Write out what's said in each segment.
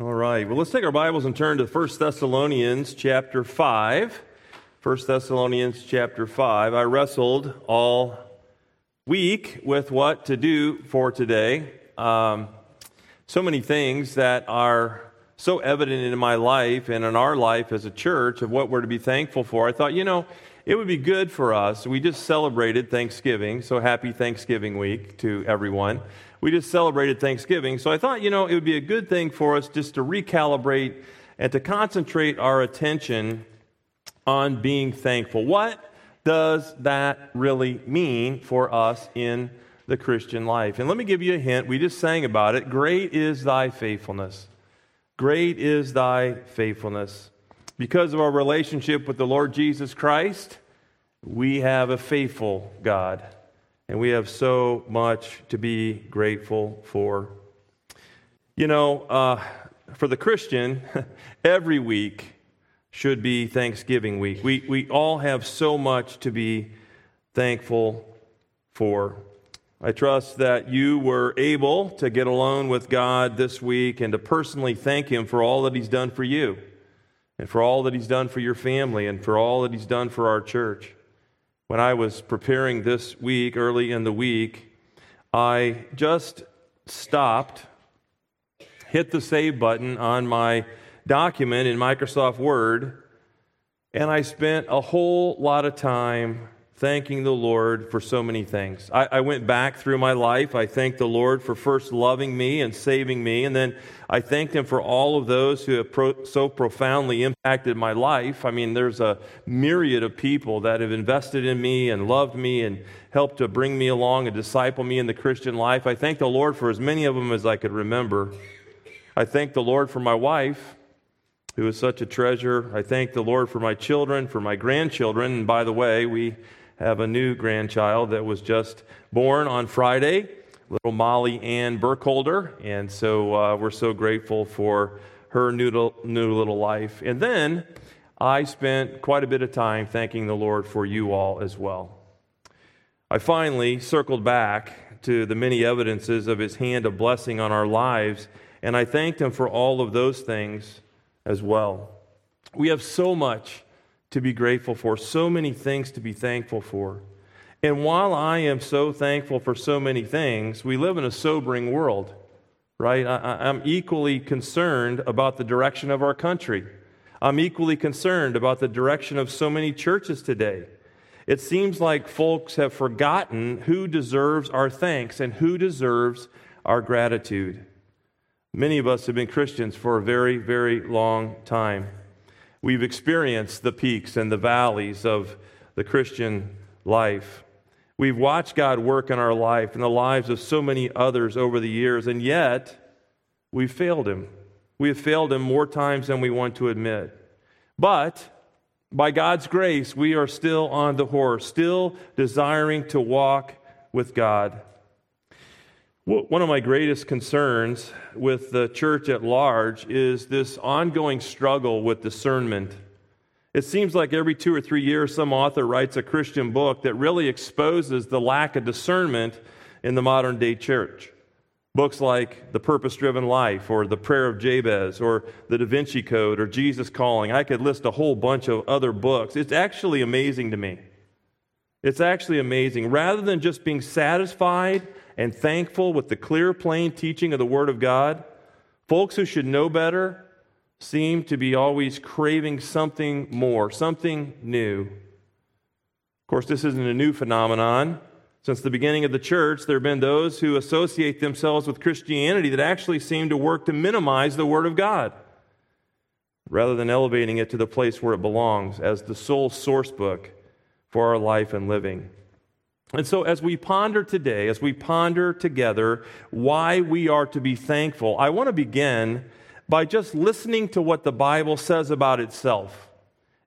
All right. Well, let's take our Bibles and turn to 1 Thessalonians chapter 5. 1 Thessalonians chapter 5. I wrestled all week with what to do for today. Um, so many things that are so evident in my life and in our life as a church of what we're to be thankful for. I thought, you know, it would be good for us. We just celebrated Thanksgiving, so happy Thanksgiving week to everyone we just celebrated Thanksgiving. So I thought, you know, it would be a good thing for us just to recalibrate and to concentrate our attention on being thankful. What does that really mean for us in the Christian life? And let me give you a hint. We just sang about it. Great is thy faithfulness. Great is thy faithfulness. Because of our relationship with the Lord Jesus Christ, we have a faithful God and we have so much to be grateful for. You know, uh, for the Christian, every week should be Thanksgiving week. We, we all have so much to be thankful for. I trust that you were able to get alone with God this week and to personally thank Him for all that He's done for you, and for all that He's done for your family, and for all that He's done for our church when I was preparing this week, early in the week, I just stopped, hit the save button on my document in Microsoft Word, and I spent a whole lot of time thanking the Lord for so many things. I, I, went back through my life. I thanked the Lord for first loving me and saving me, and then I thanked Him for all of those who have pro- so profoundly impacted my life. I mean, there's a myriad of people that have invested in me and loved me and helped to bring me along and disciple me in the Christian life. I thank the Lord for as many of them as I could remember. I thank the Lord for my wife who is such a treasure. I thank the Lord for my children, for my grandchildren. And by the way, we have a new grandchild that was just born on Friday, little Molly Ann Burkholder. And so uh, we're so grateful for her new, new little life. And then I spent quite a bit of time thanking the Lord for you all as well. I finally circled back to the many evidences of his hand of blessing on our lives, and I thanked him for all of those things as well. We have so much to be grateful for, so many things to be thankful for. And while I am so thankful for so many things, we live in a sobering world, right? I, am equally concerned about the direction of our country. I'm equally concerned about the direction of so many churches today. It seems like folks have forgotten who deserves our thanks and who deserves our gratitude. Many of us have been Christians for a very, very long time. We've experienced the peaks and the valleys of the Christian life. We've watched God work in our life and the lives of so many others over the years, and yet we've failed Him. We have failed Him more times than we want to admit. But by God's grace, we are still on the horse, still desiring to walk with God. One of my greatest concerns with the church at large is this ongoing struggle with discernment. It seems like every two or three years, some author writes a Christian book that really exposes the lack of discernment in the modern day church. Books like The Purpose Driven Life, or The Prayer of Jabez, or The Da Vinci Code, or Jesus Calling. I could list a whole bunch of other books. It's actually amazing to me. It's actually amazing. Rather than just being satisfied and thankful with the clear, plain teaching of the Word of God, folks who should know better seem to be always craving something more, something new. Of course, this isn't a new phenomenon. Since the beginning of the church, there have been those who associate themselves with Christianity that actually seem to work to minimize the Word of God rather than elevating it to the place where it belongs as the sole source book for our life and living. And so, as we ponder today, as we ponder together why we are to be thankful, I want to begin by just listening to what the Bible says about itself.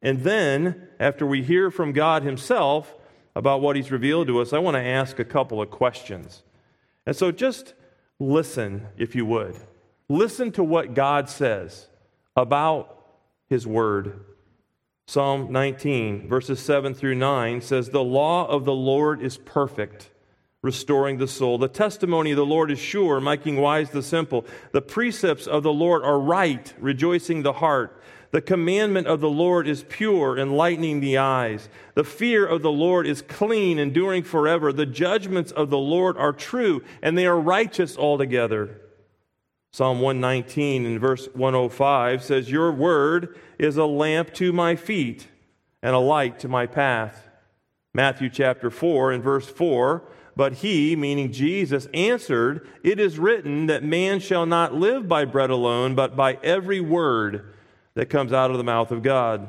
And then, after we hear from God Himself about what He's revealed to us, I want to ask a couple of questions. And so, just listen, if you would. Listen to what God says about His Word. Psalm 19, verses 7 through 9 says, The law of the Lord is perfect, restoring the soul. The testimony of the Lord is sure, making wise the simple. The precepts of the Lord are right, rejoicing the heart. The commandment of the Lord is pure, enlightening the eyes. The fear of the Lord is clean, enduring forever. The judgments of the Lord are true, and they are righteous altogether. Psalm 119 and verse 105 says, Your word is a lamp to my feet and a light to my path. Matthew chapter 4 and verse 4 But he, meaning Jesus, answered, It is written that man shall not live by bread alone, but by every word that comes out of the mouth of God.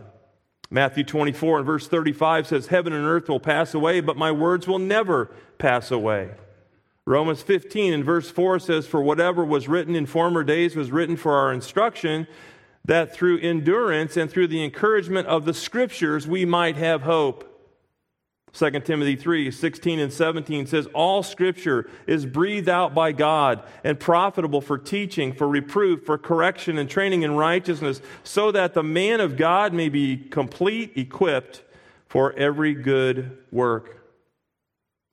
Matthew 24 and verse 35 says, Heaven and earth will pass away, but my words will never pass away. Romans 15 and verse 4 says, For whatever was written in former days was written for our instruction, that through endurance and through the encouragement of the scriptures we might have hope. 2 Timothy 3 16 and 17 says, All scripture is breathed out by God and profitable for teaching, for reproof, for correction, and training in righteousness, so that the man of God may be complete, equipped for every good work.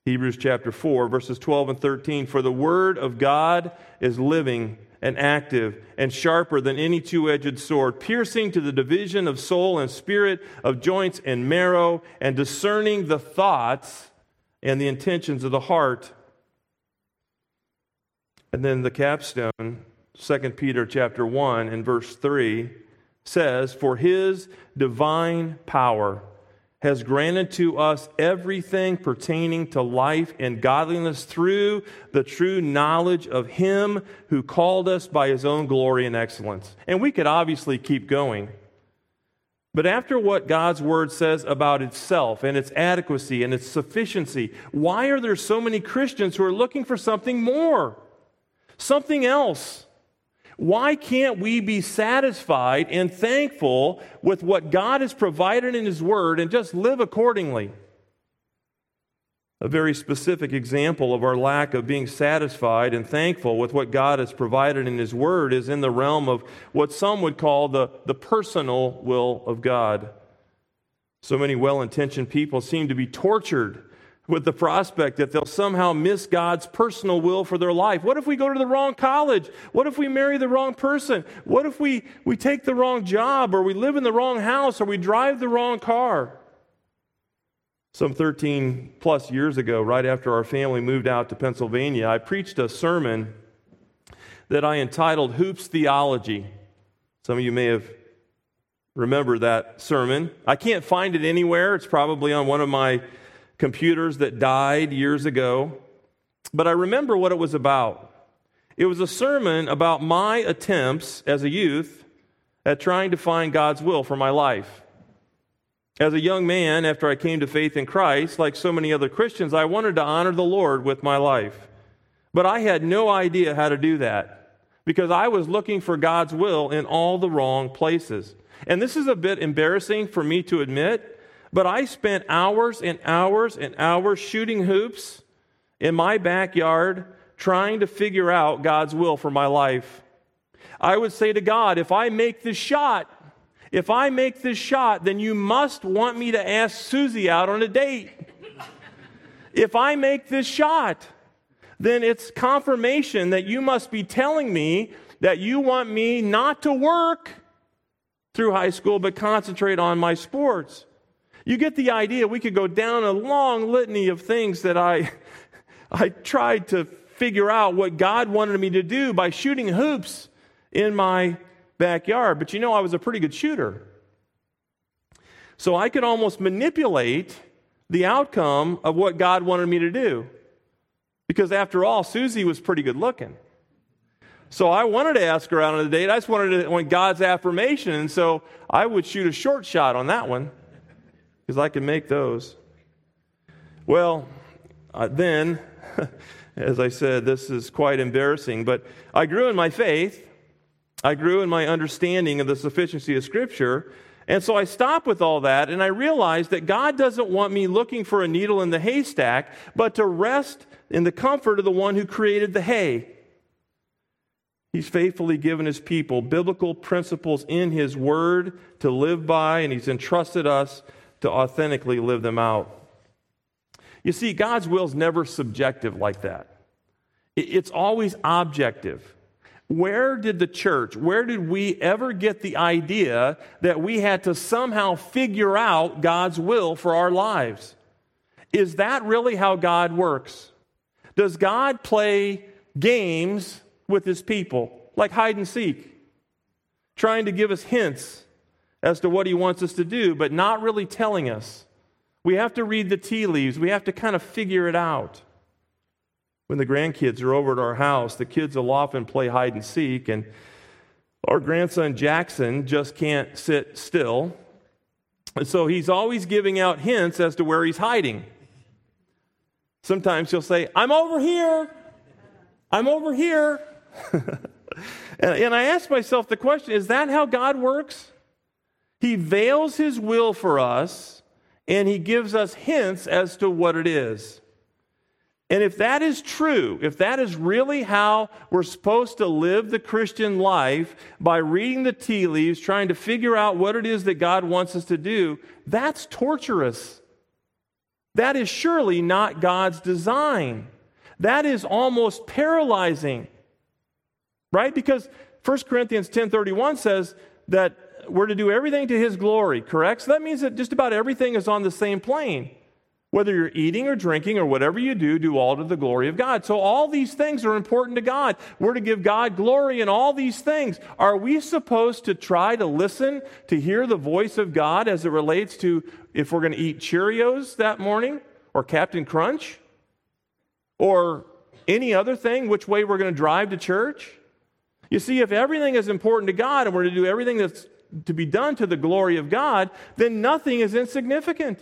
Hebrews chapter 4, verses 12 and 13 For the word of God is living and active and sharper than any two edged sword, piercing to the division of soul and spirit, of joints and marrow, and discerning the thoughts and the intentions of the heart. And then the capstone, 2 Peter chapter 1 and verse 3 says, For his divine power has granted to us everything pertaining to life and godliness through the true knowledge of Him who called us by His own glory and excellence. And we could obviously keep going. But after what God's Word says about itself and its adequacy and its sufficiency, why are there so many Christians who are looking for something more? Something else? Why can't we be satisfied and thankful with what God has provided in His Word and just live accordingly? A very specific example of our lack of being satisfied and thankful with what God has provided in His Word is in the realm of what some would call the, the personal will of God. So many well intentioned people seem to be tortured with the prospect that they'll somehow miss God's personal will for their life. What if we go to the wrong college? What if we marry the wrong person? What if we, we take the wrong job or we live in the wrong house or we drive the wrong car? Some 13 plus years ago, right after our family moved out to Pennsylvania, I preached a sermon that I entitled Hoops Theology. Some of you may have remembered that sermon. I can't find it anywhere. It's probably on one of my computers that died years ago, but I remember what it was about. It was a sermon about my attempts as a youth at trying to find God's will for my life. As a young man, after I came to faith in Christ, like so many other Christians, I wanted to honor the Lord with my life. But I had no idea how to do that because I was looking for God's will in all the wrong places. And this is a bit embarrassing for me to admit but I spent hours and hours and hours shooting hoops in my backyard trying to figure out God's will for my life. I would say to God, if I make this shot, if I make this shot, then you must want me to ask Susie out on a date. if I make this shot, then it's confirmation that you must be telling me that you want me not to work through high school, but concentrate on my sports. You get the idea. We could go down a long litany of things that I, I tried to figure out what God wanted me to do by shooting hoops in my backyard. But you know, I was a pretty good shooter. So I could almost manipulate the outcome of what God wanted me to do. Because after all, Susie was pretty good looking. So I wanted to ask her out on a date. I just wanted to want God's affirmation. And so I would shoot a short shot on that one because I can make those. Well, uh, then, as I said, this is quite embarrassing, but I grew in my faith. I grew in my understanding of the sufficiency of Scripture. And so I stopped with all that and I realized that God doesn't want me looking for a needle in the haystack, but to rest in the comfort of the one who created the hay. He's faithfully given his people biblical principles in his word to live by, and he's entrusted us to authentically live them out. You see, God's will is never subjective like that, it's always objective. Where did the church, where did we ever get the idea that we had to somehow figure out God's will for our lives? Is that really how God works? Does God play games with his people, like hide and seek, trying to give us hints as to what he wants us to do, but not really telling us? We have to read the tea leaves, we have to kind of figure it out when the grandkids are over at our house, the kids will often play hide and seek, and our grandson Jackson just can't sit still. And so he's always giving out hints as to where he's hiding. Sometimes he'll say, I'm over here. I'm over here. and, and I ask myself the question is that how God works? He veils his will for us and he gives us hints as to what it is. And if that is true, if that is really how we're supposed to live the Christian life by reading the tea leaves, trying to figure out what it is that God wants us to do, that's torturous. That is surely not God's design. That is almost paralyzing. Right? Because 1 Corinthians 10:31 says that we're to do everything to his glory, correct? So that means that just about everything is on the same plane. Whether you're eating or drinking or whatever you do, do all to the glory of God. So, all these things are important to God. We're to give God glory in all these things. Are we supposed to try to listen to hear the voice of God as it relates to if we're going to eat Cheerios that morning or Captain Crunch or any other thing, which way we're going to drive to church? You see, if everything is important to God and we're to do everything that's to be done to the glory of God, then nothing is insignificant.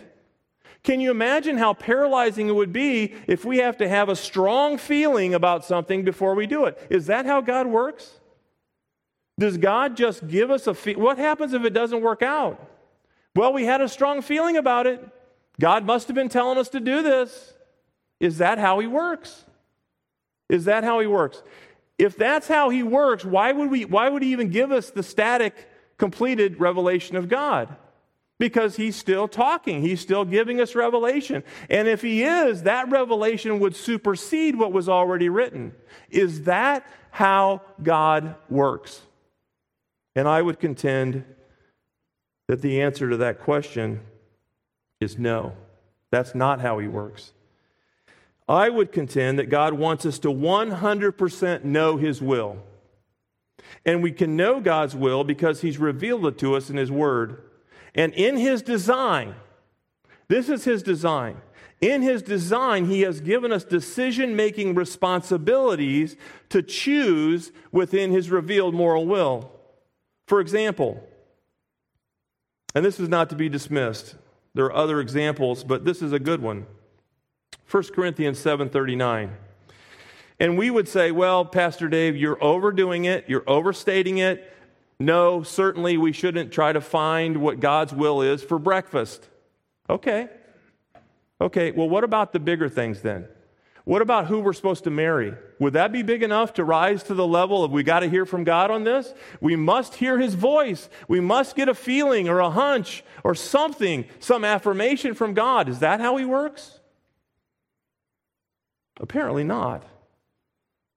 Can you imagine how paralyzing it would be if we have to have a strong feeling about something before we do it? Is that how God works? Does God just give us a? What happens if it doesn't work out? Well, we had a strong feeling about it. God must have been telling us to do this. Is that how He works? Is that how He works? If that's how He works, why would, we, why would He even give us the static, completed revelation of God? because he's still talking. He's still giving us revelation. And if he is, that revelation would supersede what was already written. Is that how God works? And I would contend that the answer to that question is no. That's not how he works. I would contend that God wants us to 100% know his will. And we can know God's will because he's revealed it to us in his word. And in his design, this is his design. In his design, he has given us decision making responsibilities to choose within his revealed moral will. For example, and this is not to be dismissed. There are other examples, but this is a good one. 1 Corinthians 7:39. And we would say, "Well, Pastor Dave, you're overdoing it, you're overstating it. No, certainly we shouldn't try to find what God's will is for breakfast. Okay. Okay, well, what about the bigger things then? What about who we're supposed to marry? Would that be big enough to rise to the level of we got to hear from God on this? We must hear his voice. We must get a feeling or a hunch or something, some affirmation from God. Is that how he works? Apparently not.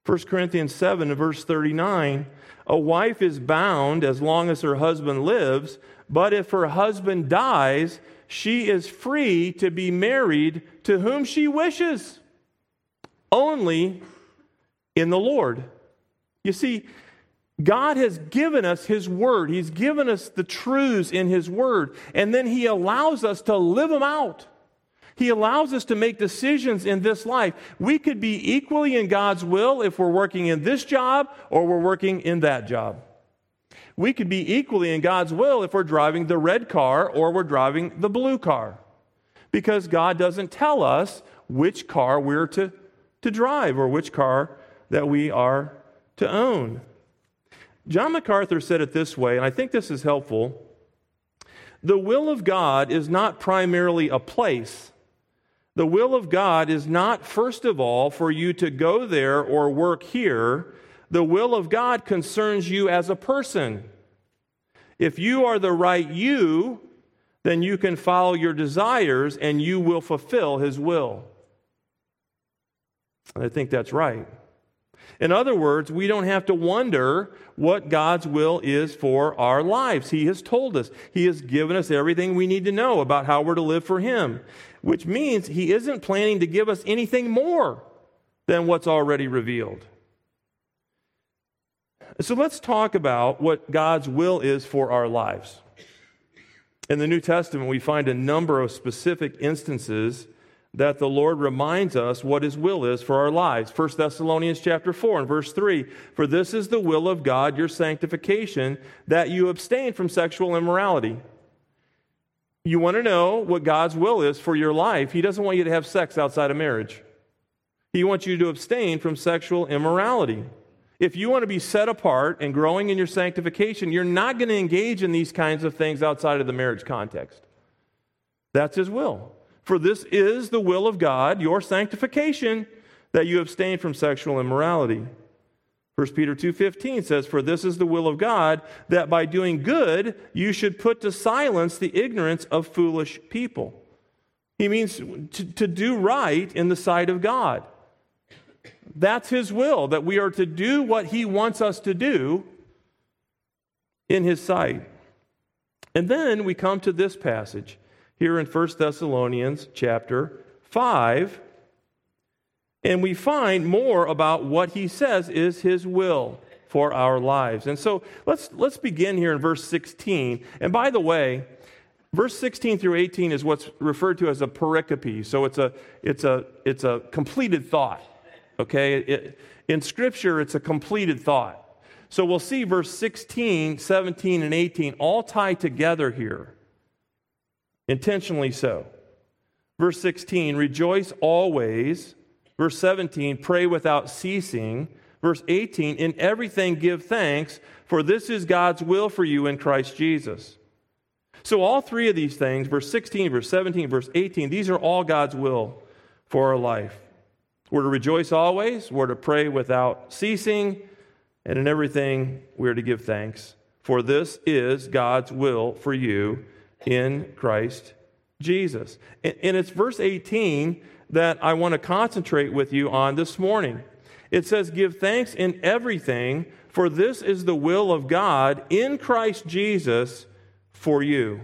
1 Corinthians 7 verse 39 a wife is bound as long as her husband lives, but if her husband dies, she is free to be married to whom she wishes, only in the Lord. You see, God has given us His Word. He's given us the truths in His Word, and then He allows us to live them out. He allows us to make decisions in this life. We could be equally in God's will if we're working in this job or we're working in that job. We could be equally in God's will if we're driving the red car or we're driving the blue car. Because God doesn't tell us which car we're to, to drive or which car that we are to own. John MacArthur said it this way, and I think this is helpful. The will of God is not primarily a place, the will of God is not, first of all, for you to go there or work here. The will of God concerns you as a person. If you are the right you, then you can follow your desires and you will fulfill His will. And I think that's right. In other words, we don't have to wonder what God's will is for our lives. He has told us, He has given us everything we need to know about how we're to live for Him, which means He isn't planning to give us anything more than what's already revealed. So let's talk about what God's will is for our lives. In the New Testament, we find a number of specific instances that the Lord reminds us what his will is for our lives. 1 Thessalonians chapter 4 and verse 3, for this is the will of God, your sanctification, that you abstain from sexual immorality. You want to know what God's will is for your life. He doesn't want you to have sex outside of marriage. He wants you to abstain from sexual immorality. If you want to be set apart and growing in your sanctification, you're not going to engage in these kinds of things outside of the marriage context. That's his will. For this is the will of God, your sanctification, that you abstain from sexual immorality. 1 Peter 2:15 says, "For this is the will of God, that by doing good you should put to silence the ignorance of foolish people." He means to, to do right in the sight of God. That's his will, that we are to do what he wants us to do in his sight. And then we come to this passage here in 1 Thessalonians chapter 5. And we find more about what he says is his will for our lives. And so let's, let's begin here in verse 16. And by the way, verse 16 through 18 is what's referred to as a pericope. So it's a, it's a, it's a completed thought. Okay? It, in Scripture, it's a completed thought. So we'll see verse 16, 17, and 18 all tie together here intentionally so. Verse 16, rejoice always. Verse 17, pray without ceasing. Verse 18, in everything give thanks, for this is God's will for you in Christ Jesus. So, all three of these things, verse 16, verse 17, verse 18, these are all God's will for our life. We're to rejoice always, we're to pray without ceasing, and in everything we're to give thanks. For this is God's will for you in Christ Jesus. And it's verse 18 that I want to concentrate with you on this morning. It says, Give thanks in everything, for this is the will of God in Christ Jesus for you.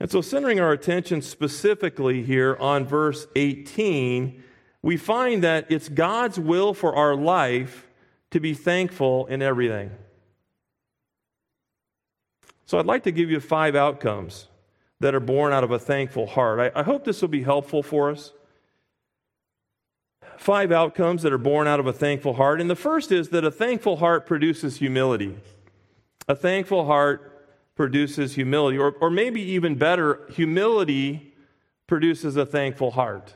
And so, centering our attention specifically here on verse 18, we find that it's God's will for our life to be thankful in everything. So I'd like to give you five outcomes that are born out of a thankful heart. I, I, hope this will be helpful for us. Five outcomes that are born out of a thankful heart. And the first is that a thankful heart produces humility. A thankful heart produces humility. Or, or maybe even better, humility produces a thankful heart.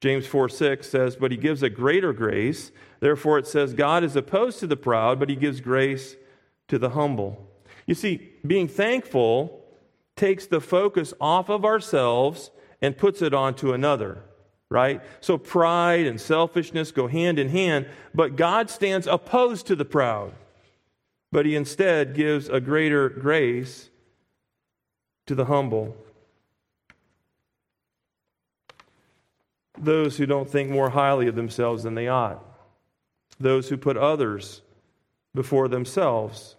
James 4 6 says, But he gives a greater grace. Therefore, it says, God is opposed to the proud, but he gives grace to the humble. You see, being thankful takes the focus off of ourselves and puts it onto another, right? So pride and selfishness go hand in hand, but God stands opposed to the proud. But he instead gives a greater grace to the humble. Those who don't think more highly of themselves than they ought. Those who put others before themselves.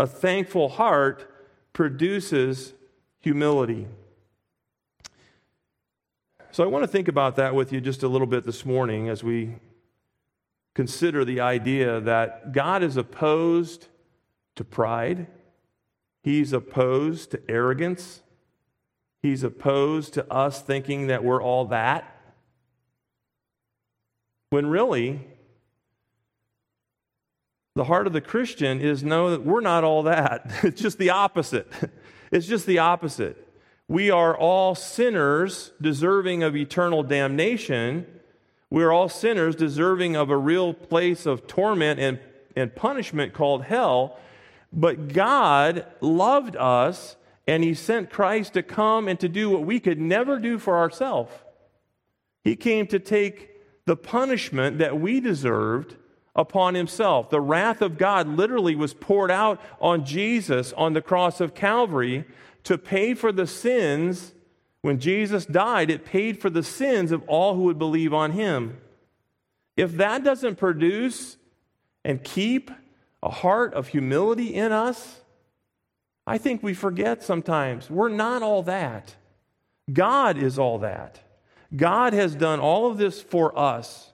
A thankful heart produces humility. So I want to think about that with you just a little bit this morning as we consider the idea that God is opposed to pride, He's opposed to arrogance, He's opposed to us thinking that we're all that. When really, the heart of the Christian is know that we're not all that. It's just the opposite. It's just the opposite. We are all sinners deserving of eternal damnation. We're all sinners deserving of a real place of torment and, and punishment called hell. But God loved us and He sent Christ to come and to do what we could never do for ourselves. He came to take the punishment that we deserved upon himself. The wrath of God literally was poured out on Jesus on the cross of Calvary to pay for the sins When Jesus died, it paid for the sins of all who would believe on him. If that doesn't produce and keep a heart of humility in us, I think we forget sometimes we're not all that. God is all that. God has done all of this for us.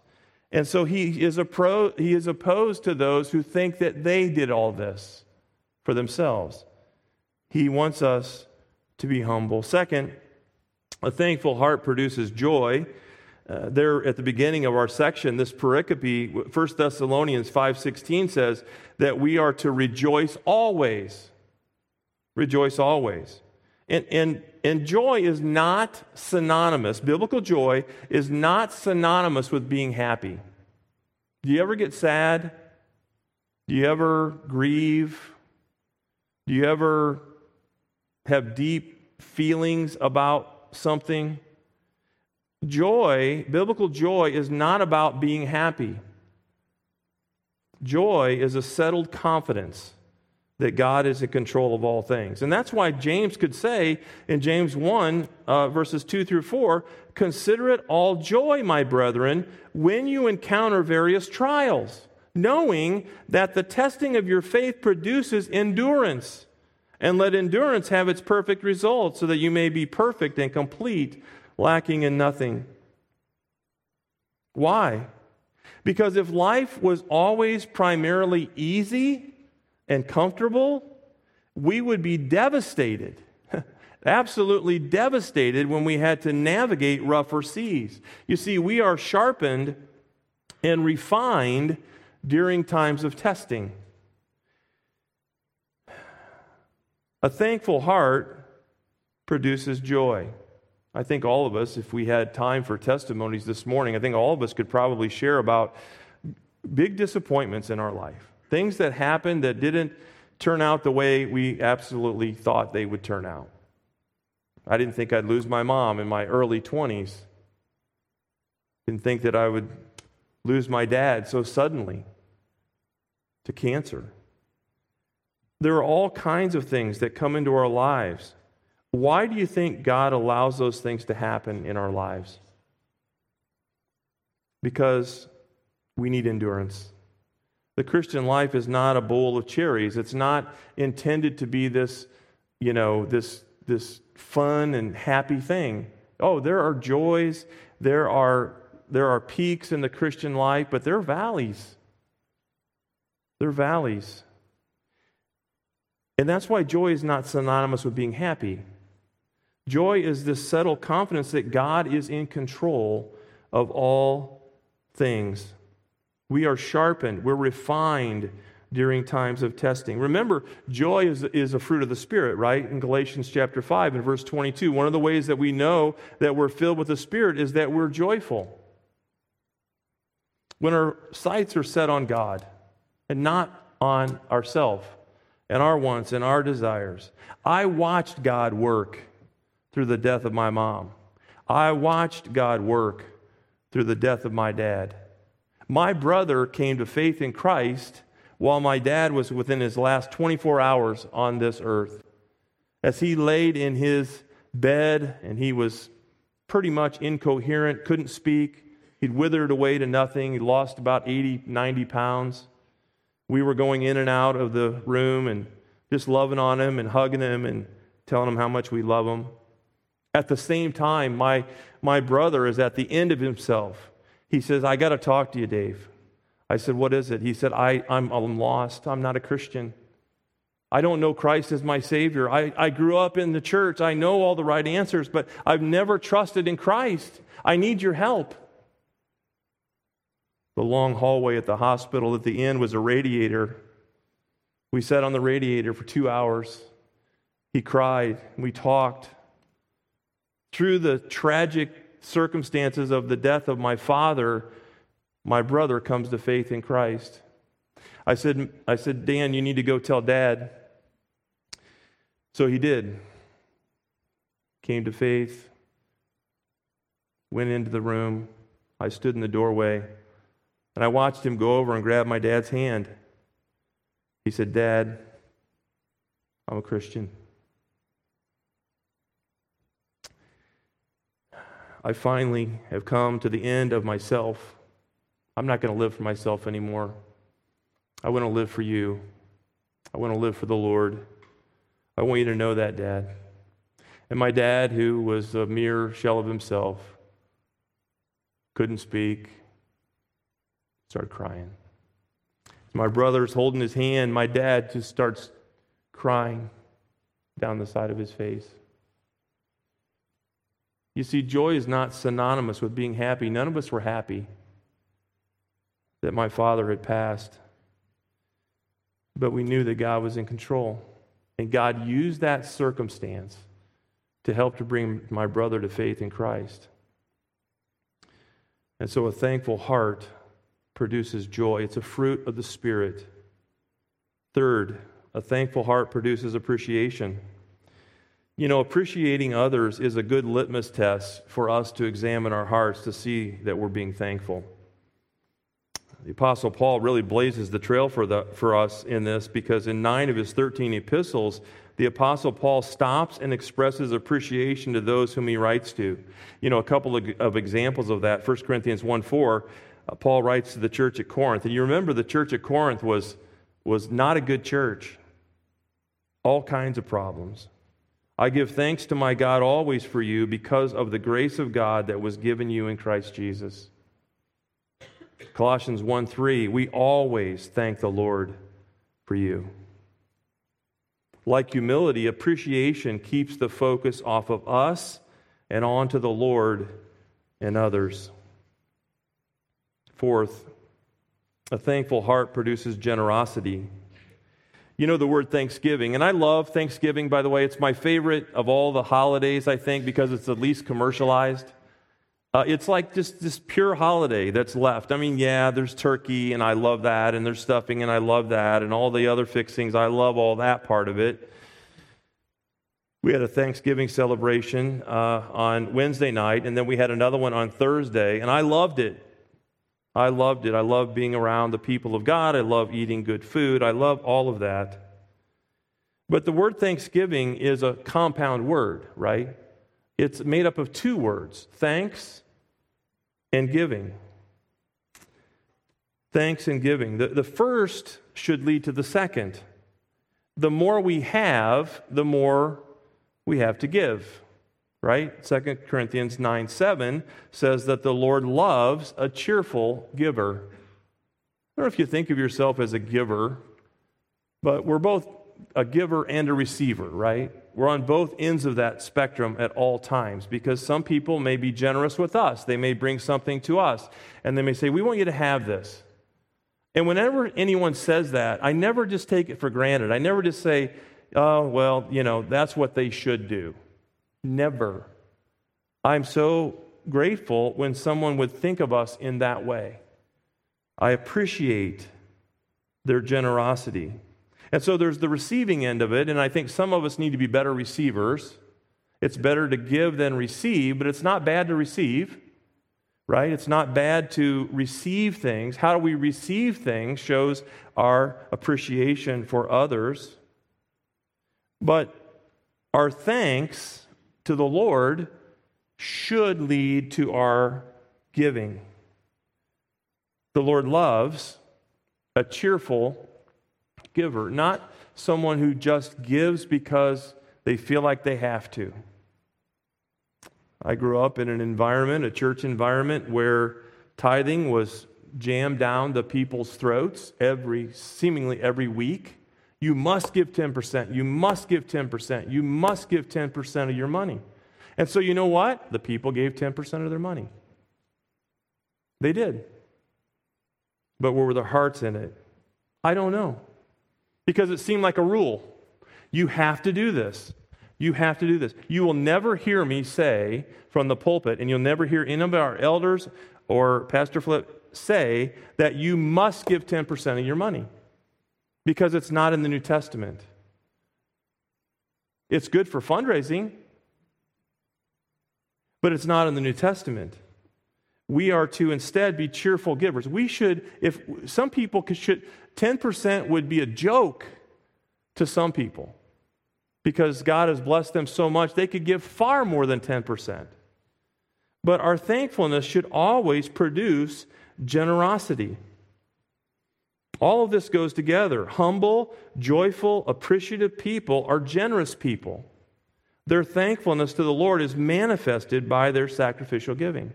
And so he is, pro, he is opposed to those who think that they did all this for themselves. He wants us to be humble. Second, a thankful heart produces joy. Uh, there at the beginning of our section, this pericope, 1 Thessalonians 5.16 says that we are to rejoice always. Rejoice always. And, and, and joy is not synonymous, biblical joy is not synonymous with being happy. Do you ever get sad? Do you ever grieve? Do you ever have deep feelings about something? Joy, biblical joy, is not about being happy. Joy is a settled confidence that God is in control of all things. And that's why James could say in James 1, uh, verses 2 through 4, consider it all joy, my brethren, when you encounter various trials, knowing that the testing of your faith produces endurance. And let endurance have its perfect result, so that you may be perfect and complete, lacking in nothing. Why? Because if life was always primarily easy, and comfortable, we would be devastated, absolutely devastated when we had to navigate rougher seas. You see, we are sharpened and refined during times of testing. A thankful heart produces joy. I think all of us, if we had time for testimonies this morning, I think all of us could probably share about big disappointments in our life. Things that happened that didn't turn out the way we absolutely thought they would turn out. I didn't think I'd lose my mom in my early 20s. Didn't think that I would lose my dad so suddenly to cancer. There are all kinds of things that come into our lives. Why do you think God allows those things to happen in our lives? Because we need endurance. The Christian life is not a bowl of cherries. It's not intended to be this, you know, this, this fun and happy thing. Oh, there are joys, there are, there are peaks in the Christian life, but there are valleys. There are valleys. And that's why joy is not synonymous with being happy. Joy is this settled confidence that God is in control of all things. We are sharpened, we're refined during times of testing. Remember, joy is, is a fruit of the Spirit, right? In Galatians chapter 5 and verse 22, one of the ways that we know that we're filled with the Spirit is that we're joyful. When our sights are set on God and not on ourselves and our wants and our desires. I watched God work through the death of my mom. I watched God work through the death of my dad. My brother came to faith in Christ while my dad was within his last 24 hours on this earth. As he laid in his bed and he was pretty much incoherent, couldn't speak, he'd withered away to nothing, he lost about 80, 90 pounds. We were going in and out of the room and just loving on him and hugging him and telling him how much we love him. At the same time, my, my brother is at the end of himself. He says, I got to talk to you, Dave. I said, What is it? He said, I, I'm, I'm lost. I'm not a Christian. I don't know Christ as my Savior. I, I grew up in the church. I know all the right answers, but I've never trusted in Christ. I need your help. The long hallway at the hospital at the end was a radiator. We sat on the radiator for two hours. He cried. We talked. Through the tragic circumstances of the death of my father, my brother comes to faith in Christ. I said, I said, Dan, you need to go tell dad. So he did. Came to faith, went into the room. I stood in the doorway, and I watched him go over and grab my dad's hand. He said, Dad, I'm a Christian. I finally have come to the end of myself. I'm not going to live for myself anymore. I want to live for you. I want to live for the Lord. I want you to know that, Dad. And my dad, who was a mere shell of himself, couldn't speak, started crying. My brother's holding his hand. My dad just starts crying down the side of his face. You see, joy is not synonymous with being happy. None of us were happy that my father had passed. But we knew that God was in control. And God used that circumstance to help to bring my brother to faith in Christ. And so a thankful heart produces joy. It's a fruit of the Spirit. Third, a thankful heart produces appreciation. You know, appreciating others is a good litmus test for us to examine our hearts to see that we're being thankful. The Apostle Paul really blazes the trail for, the, for us in this because in nine of his 13 epistles, the Apostle Paul stops and expresses appreciation to those whom he writes to. You know, a couple of, of examples of that 1 Corinthians 1 4, uh, Paul writes to the church at Corinth. And you remember the church at Corinth was, was not a good church, all kinds of problems. I give thanks to my God always for you because of the grace of God that was given you in Christ Jesus. Colossians 1 3, we always thank the Lord for you. Like humility, appreciation keeps the focus off of us and onto the Lord and others. Fourth, a thankful heart produces generosity. You know the word Thanksgiving, and I love Thanksgiving, by the way. It's my favorite of all the holidays, I think, because it's the least commercialized. Uh, it's like just this pure holiday that's left. I mean, yeah, there's turkey, and I love that, and there's stuffing, and I love that, and all the other fixings. I love all that part of it. We had a Thanksgiving celebration uh, on Wednesday night, and then we had another one on Thursday, and I loved it. I loved it. I love being around the people of God. I love eating good food. I love all of that. But the word thanksgiving is a compound word, right? It's made up of two words thanks and giving. Thanks and giving. The, the first should lead to the second. The more we have, the more we have to give right? 2 Corinthians 9 7 says that the Lord loves a cheerful giver. I don't know if you think of yourself as a giver, but we're both a giver and a receiver, right? We're on both ends of that spectrum at all times because some people may be generous with us. They may bring something to us and they may say, We want you to have this. And whenever anyone says that, I never just take it for granted. I never just say, Oh, well, you know, that's what they should do. Never. I'm so grateful when someone would think of us in that way. I appreciate their generosity. And so there's the receiving end of it, and I think some of us need to be better receivers. It's better to give than receive, but it's not bad to receive, right? It's not bad to receive things. How we receive things shows our appreciation for others. But our thanks to the Lord should lead to our giving. The Lord loves a cheerful giver, not someone who just gives because they feel like they have to. I grew up in an environment, a church environment, where tithing was jammed down the people's throats every seemingly every week. You must give 10%. You must give 10%. You must give 10% of your money. And so, you know what? The people gave 10% of their money. They did. But were their hearts in it? I don't know. Because it seemed like a rule. You have to do this. You have to do this. You will never hear me say from the pulpit, and you'll never hear any of our elders or Pastor Flip say that you must give 10% of your money because it's not in the New Testament. It's good for fundraising, but it's not in the New Testament. We are to instead be cheerful givers. We should, if some people could should, 10% would be a joke to some people because God has blessed them so much, they could give far more than 10%. but our thankfulness should always produce generosity. All of this goes together. Humble, joyful, appreciative people are generous people. Their thankfulness to the Lord is manifested by their sacrificial giving.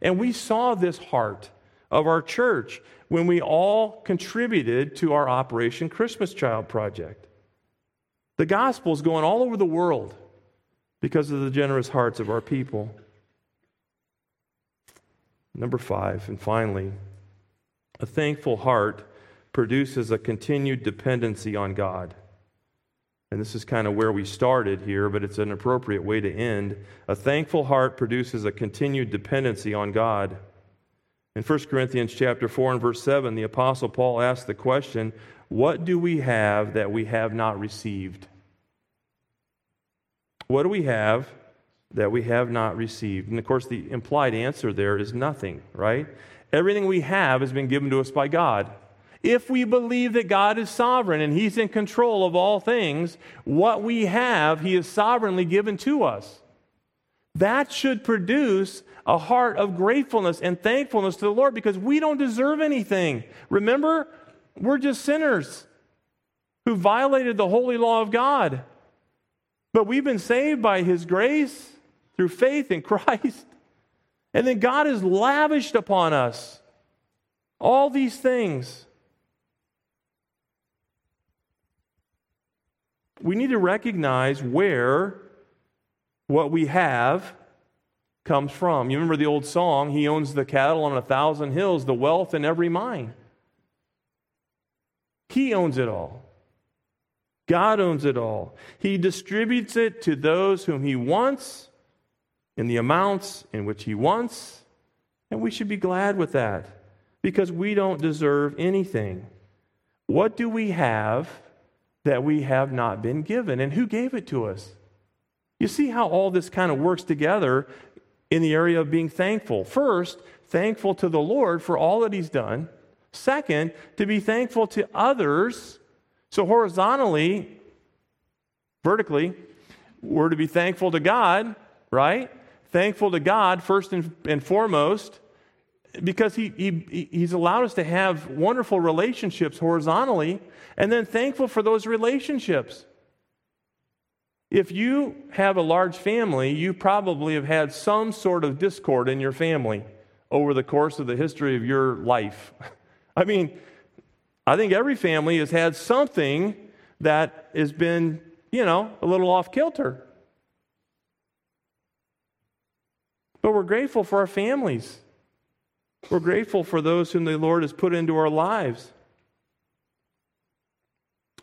And we saw this heart of our church when we all contributed to our Operation Christmas Child project. The gospel is going all over the world because of the generous hearts of our people. Number five, and finally, a thankful heart produces a continued dependency on God. And this is kind of where we started here, but it's an appropriate way to end. A thankful heart produces a continued dependency on God. In 1 Corinthians chapter 4 and verse 7, the apostle Paul asks the question, "What do we have that we have not received?" What do we have that we have not received? And of course, the implied answer there is nothing, right? Everything we have has been given to us by God. If we believe that God is sovereign and He's in control of all things, what we have, He has sovereignly given to us. That should produce a heart of gratefulness and thankfulness to the Lord because we don't deserve anything. Remember, we're just sinners who violated the holy law of God. But we've been saved by His grace through faith in Christ. And then God has lavished upon us all these things. We need to recognize where what we have comes from. You remember the old song, He owns the cattle on a thousand hills, the wealth in every mine. He owns it all. God owns it all. He distributes it to those whom He wants in the amounts in which He wants. And we should be glad with that because we don't deserve anything. What do we have that we have not been given. And who gave it to us? You see how all this kind of works together in the area of being thankful. First, thankful to the Lord for all that He's done. Second, to be thankful to others. So, horizontally, vertically, we're to be thankful to God, right? Thankful to God first and, foremost because he, he, He's allowed us to have wonderful relationships horizontally, and then thankful for those relationships. If you have a large family, you probably have had some sort of discord in your family over the course of the history of your life. I mean, I think every family has had something that has been, you know, a little off kilter. But we're grateful for our families. We're grateful for those whom the Lord has put into our lives.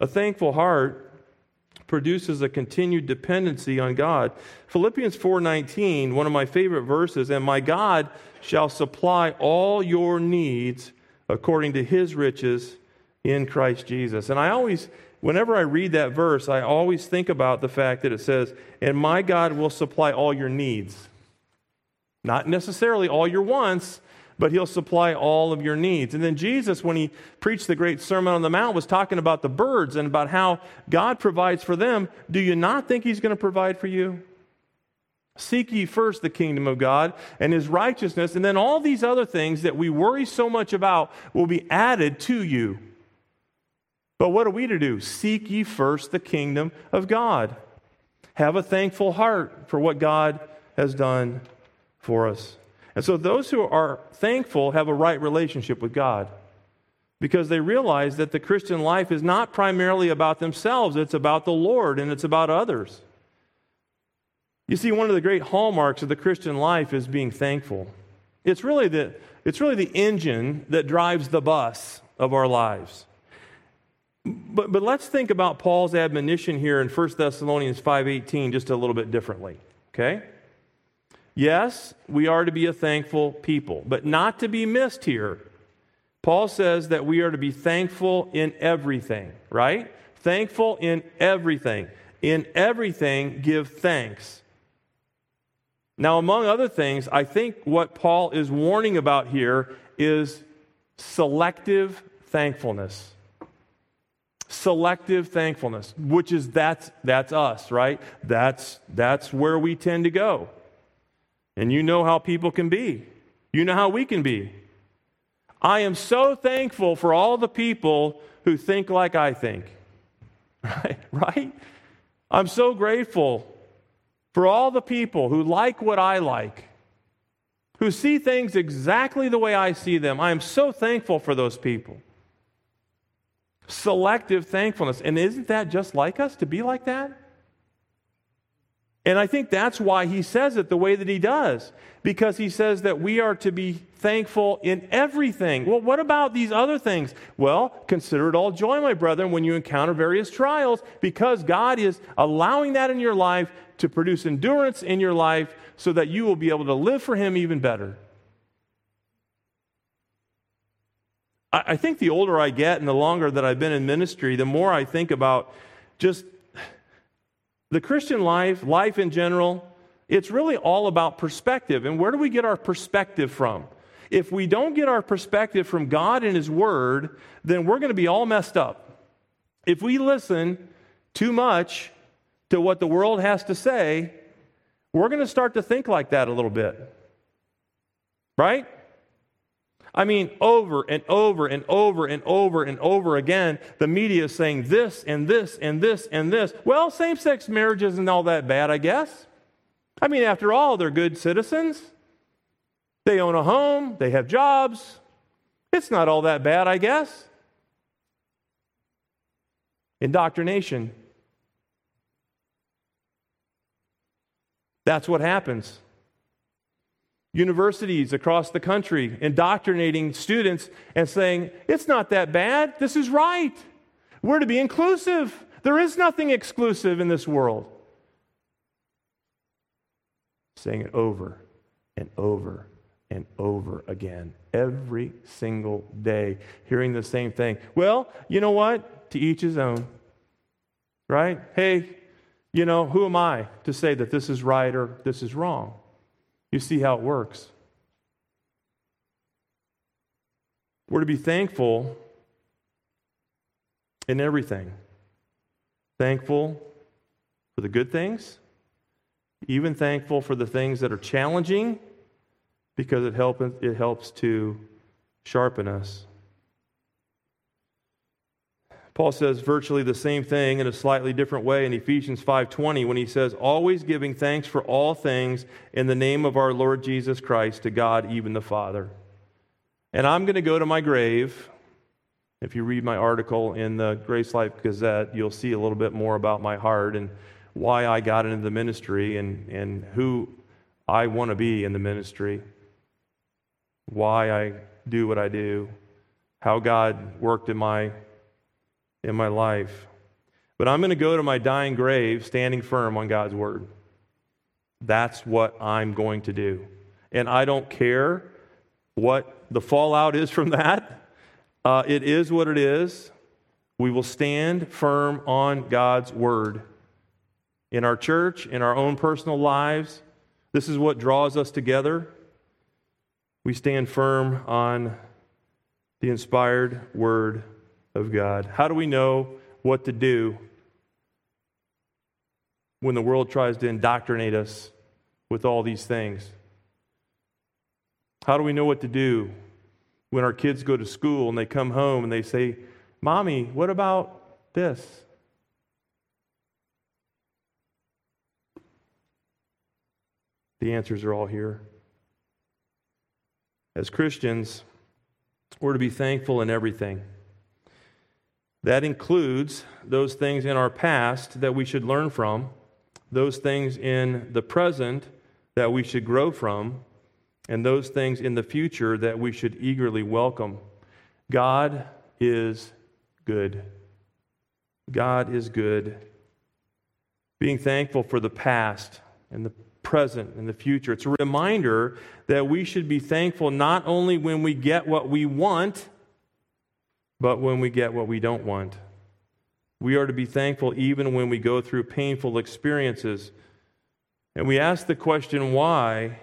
A thankful heart produces a continued dependency on God. Philippians 4:19, one of my favorite verses, and my God shall supply all your needs according to his riches in Christ Jesus. And I always whenever I read that verse, I always think about the fact that it says, "And my God will supply all your needs." Not necessarily all your wants, but he'll supply all of your needs. And then Jesus, when he preached the great Sermon on the Mount, was talking about the birds and about how God provides for them. Do you not think he's going to provide for you? Seek ye first the kingdom of God and his righteousness, and then all these other things that we worry so much about will be added to you. But what are we to do? Seek ye first the kingdom of God. Have a thankful heart for what God has done for us. And so those who are thankful have a right relationship with God because they realize that the Christian life is not primarily about themselves, it's about the Lord and it's about others. You see, one of the great hallmarks of the Christian life is being thankful. It's really the, it's really the engine that drives the bus of our lives. But, but let's think about Paul's admonition here in 1 Thessalonians 5.18 just a little bit differently, okay? Yes, we are to be a thankful people, but not to be missed here. Paul says that we are to be thankful in everything, right? Thankful in everything. In everything, give thanks. Now, among other things, I think what Paul is warning about here is selective thankfulness. Selective thankfulness, which is that's, that's us, right? That's, that's where we tend to go. And you know how people can be. You know how we can be. I am so thankful for all the people who think like I think. Right? right? I'm so grateful for all the people who like what I like, who see things exactly the way I see them. I am so thankful for those people. Selective thankfulness. And isn't that just like us to be like that? And I think that's why he says it the way that he does, because he says that we are to be thankful in everything. Well, what about these other things? Well, consider it all joy, my brethren, when you encounter various trials, because God is allowing that in your life to produce endurance in your life so that you will be able to live for him even better. I think the older I get and the longer that I've been in ministry, the more I think about just the Christian life, life in general, it's really all about perspective. And where do we get our perspective from? If we don't get our perspective from God and His Word, then we're going to be all messed up. If we listen too much to what the world has to say, we're going to start to think like that a little bit. Right? I mean, over and over and over and over and over again, the media is saying this and this and this and this. Well, same sex marriage isn't all that bad, I guess. I mean, after all, they're good citizens. They own a home, they have jobs. It's not all that bad, I guess. Indoctrination. That's what happens universities across the country indoctrinating students and saying, it's not that bad, this is right. We're to be inclusive. There is nothing exclusive in this world. Saying it over and over and over again, every single day, hearing the same thing. Well, you know what? To each his own. Right? Hey, you know, who am I to say that this is right or this is wrong? You see how it works. We're to be thankful in everything. Thankful for the good things, even thankful for the things that are challenging because it, help, it helps to sharpen us. Paul says virtually the same thing in a slightly different way in Ephesians 5:20 when he says always giving thanks for all things in the name of our Lord Jesus Christ to God even the Father. And I'm going to go to my grave. If you read my article in the Grace Life Gazette, you'll see a little bit more about my heart and why I got into the ministry and, and who I want to be in the ministry, why I do what I do, how God worked in my in my life. But I'm going to go to my dying grave standing firm on God's word. That's what I'm going to do. And I don't care what the fallout is from that. Uh, it is what it is. We will stand firm on God's word. In our church, in our own personal lives, this is what draws us together. We stand firm on the inspired word of God? How do we know what to do when the world tries to indoctrinate us with all these things? How do we know what to do when our kids go to school and they come home and they say, Mommy, what about this? The answers are all here. As Christians, we're to be thankful in everything. That includes those things in our past that we should learn from, those things in the present that we should grow from, and those things in the future that we should eagerly welcome. God is good. God is good. Being thankful for the past and the present and the future. It's a reminder that we should be thankful not only when we get what we want but when we get what we don't want. We are to be thankful even when we go through painful experiences. And we ask the question, why?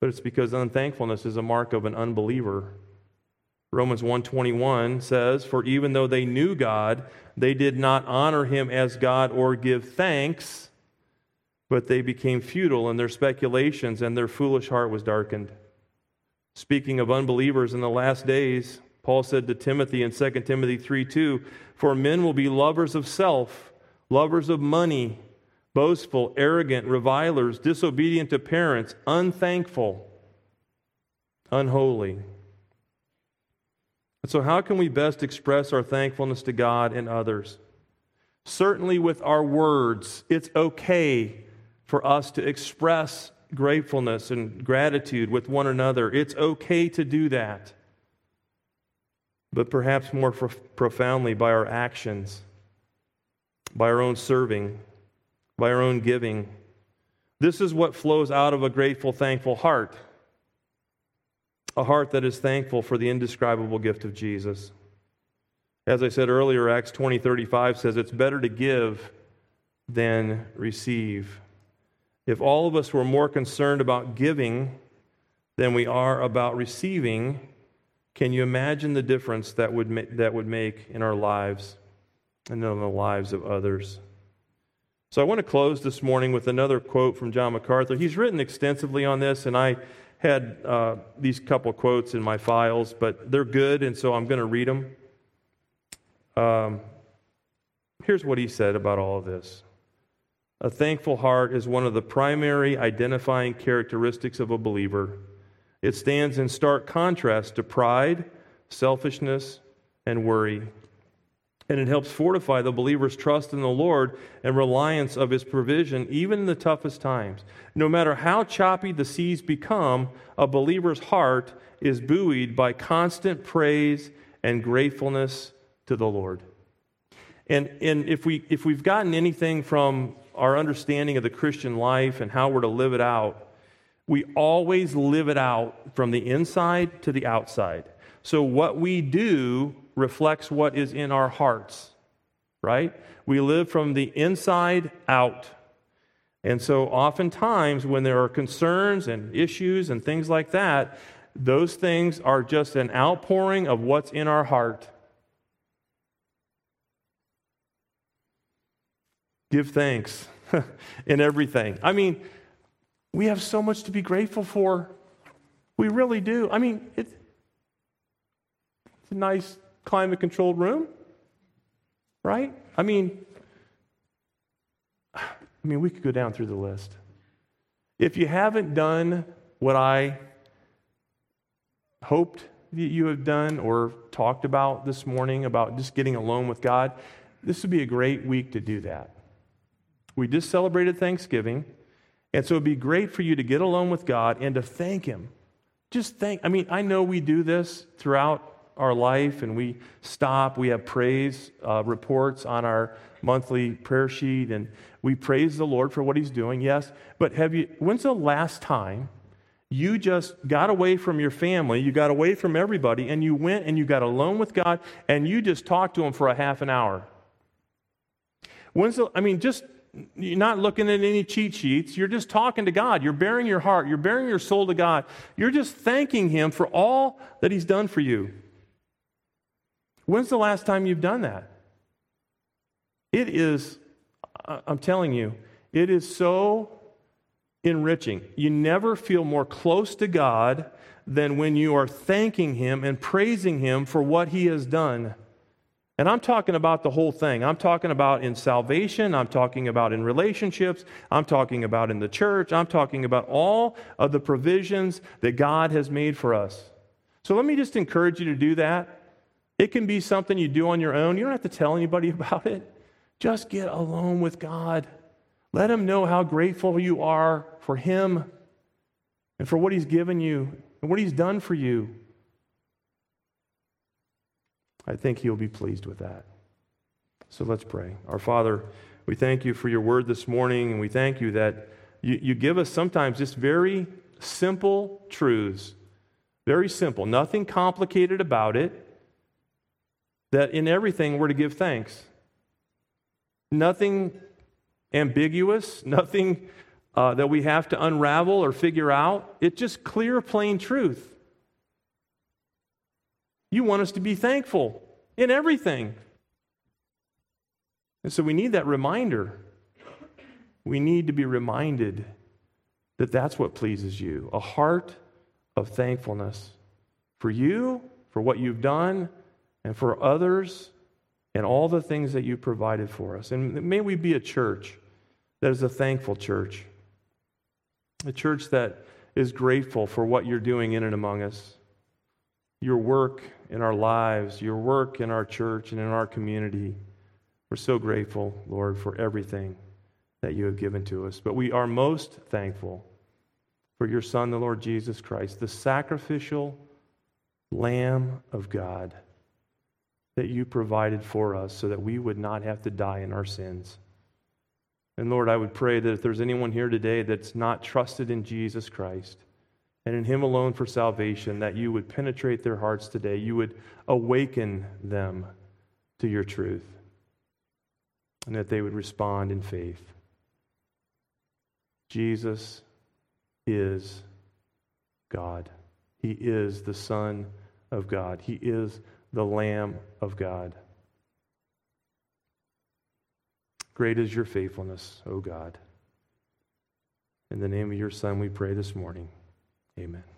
But it's because unthankfulness is a mark of an unbeliever. Romans 1:21 says, "For even though they knew God, they did not honor him as God or give thanks, but they became futile in their speculations, and their foolish heart was darkened. Speaking of unbelievers in the last days, Paul said to Timothy in 2 Timothy 3 2, For men will be lovers of self, lovers of money, boastful, arrogant, revilers, disobedient to parents, unthankful, unholy. And so, how can we best express our thankfulness to God and others? Certainly, with our words, it's okay for us to express gratefulness and gratitude with one another. It's okay to do that. But perhaps more profoundly by our actions, by our own serving, by our own giving. This is what flows out of a grateful, thankful heart. A heart that is thankful for the indescribable gift of Jesus. As I said earlier, Acts 20 35 says it's better to give than receive. If all of us were more concerned about giving than we are about receiving, can you imagine the difference that would, ma- that would make in our lives and in the lives of others? So I want to close this morning with another quote from John MacArthur. He's written extensively on this, and I had uh, these couple quotes in my files, but they're good, and so I'm going to read them. Um, here's what he said about all of this. A thankful heart is one of the primary identifying characteristics of a believer. It stands in stark contrast to pride, selfishness, and worry. And it helps fortify the believer's trust in the Lord and reliance of his provision, even in the toughest times. No matter how choppy the seas become, a believer's heart is buoyed by constant praise and gratefulness to the Lord. And, and if, we, if we've gotten anything from our understanding of the Christian life and how we're to live it out, we always live it out from the inside to the outside. So what we do reflects what is in our hearts, right? We live from the inside out. And so oftentimes when there are concerns and issues and things like that, those things are just an outpouring of what's in our heart. Give thanks in everything. I mean, we have so much to be grateful for. We really do. I mean, it's, it's a nice climate controlled room, right? I mean, I mean, we could go down through the list. If you haven't done what I hoped that you have done or talked about this morning about just getting alone with God, this would be a great week to do that. We just celebrated Thanksgiving. And so it'd be great for you to get alone with God and to thank Him. Just thank. I mean, I know we do this throughout our life and we stop. We have praise uh, reports on our monthly prayer sheet and we praise the Lord for what He's doing, yes. But have you, when's the last time you just got away from your family, you got away from everybody, and you went and you got alone with God and you just talked to Him for a half an hour? When's the, I mean, just you're not looking at any cheat sheets. You're just talking to God. You're baring your heart. You're baring your soul to God. You're just thanking Him for all that He's done for you. When's the last time you've done that? It is, I'm telling you, it is so enriching. You never feel more close to God than when you are thanking Him and praising Him for what He has done. And I'm talking about the whole thing. I'm talking about in salvation. I'm talking about in relationships. I'm talking about in the church. I'm talking about all of the provisions that God has made for us. So let me just encourage you to do that. It can be something you do on your own. You don't have to tell anybody about it. Just get alone with God. Let Him know how grateful you are for Him and for what He's given you and what He's done for you. I think he'll be pleased with that. So let's pray. Our Father, we thank you for your word this morning, and we thank you that you, you give us sometimes just very simple truths. Very simple, nothing complicated about it. That in everything we're to give thanks. Nothing ambiguous, nothing uh, that we have to unravel or figure out. It's just clear, plain truth. You want us to be thankful in everything. And so we need that reminder. we need to be reminded that that's what pleases you a heart of thankfulness for you, for what you've done, and for others, and all the things that you provided for us. And may we be a church that is a thankful church, a church that is grateful for what you're doing in and among us, your work in our lives, your work in our church and in our community. We're so grateful, Lord, for everything that you have given to us. But we are most thankful for your Son, the Lord Jesus Christ, the sacrificial Lamb of God that you provided for us so that we would not have to die in our sins. And Lord, I would pray that if there's anyone here today that's not trusted in Jesus Christ and in Him alone for salvation, that you would penetrate their hearts today. You would awaken them to your truth and that they would respond in faith. Jesus is God. He is the Son of God. He is the Lamb of God. Great is your faithfulness, O God. In the name of your Son, we pray this morning. Amen.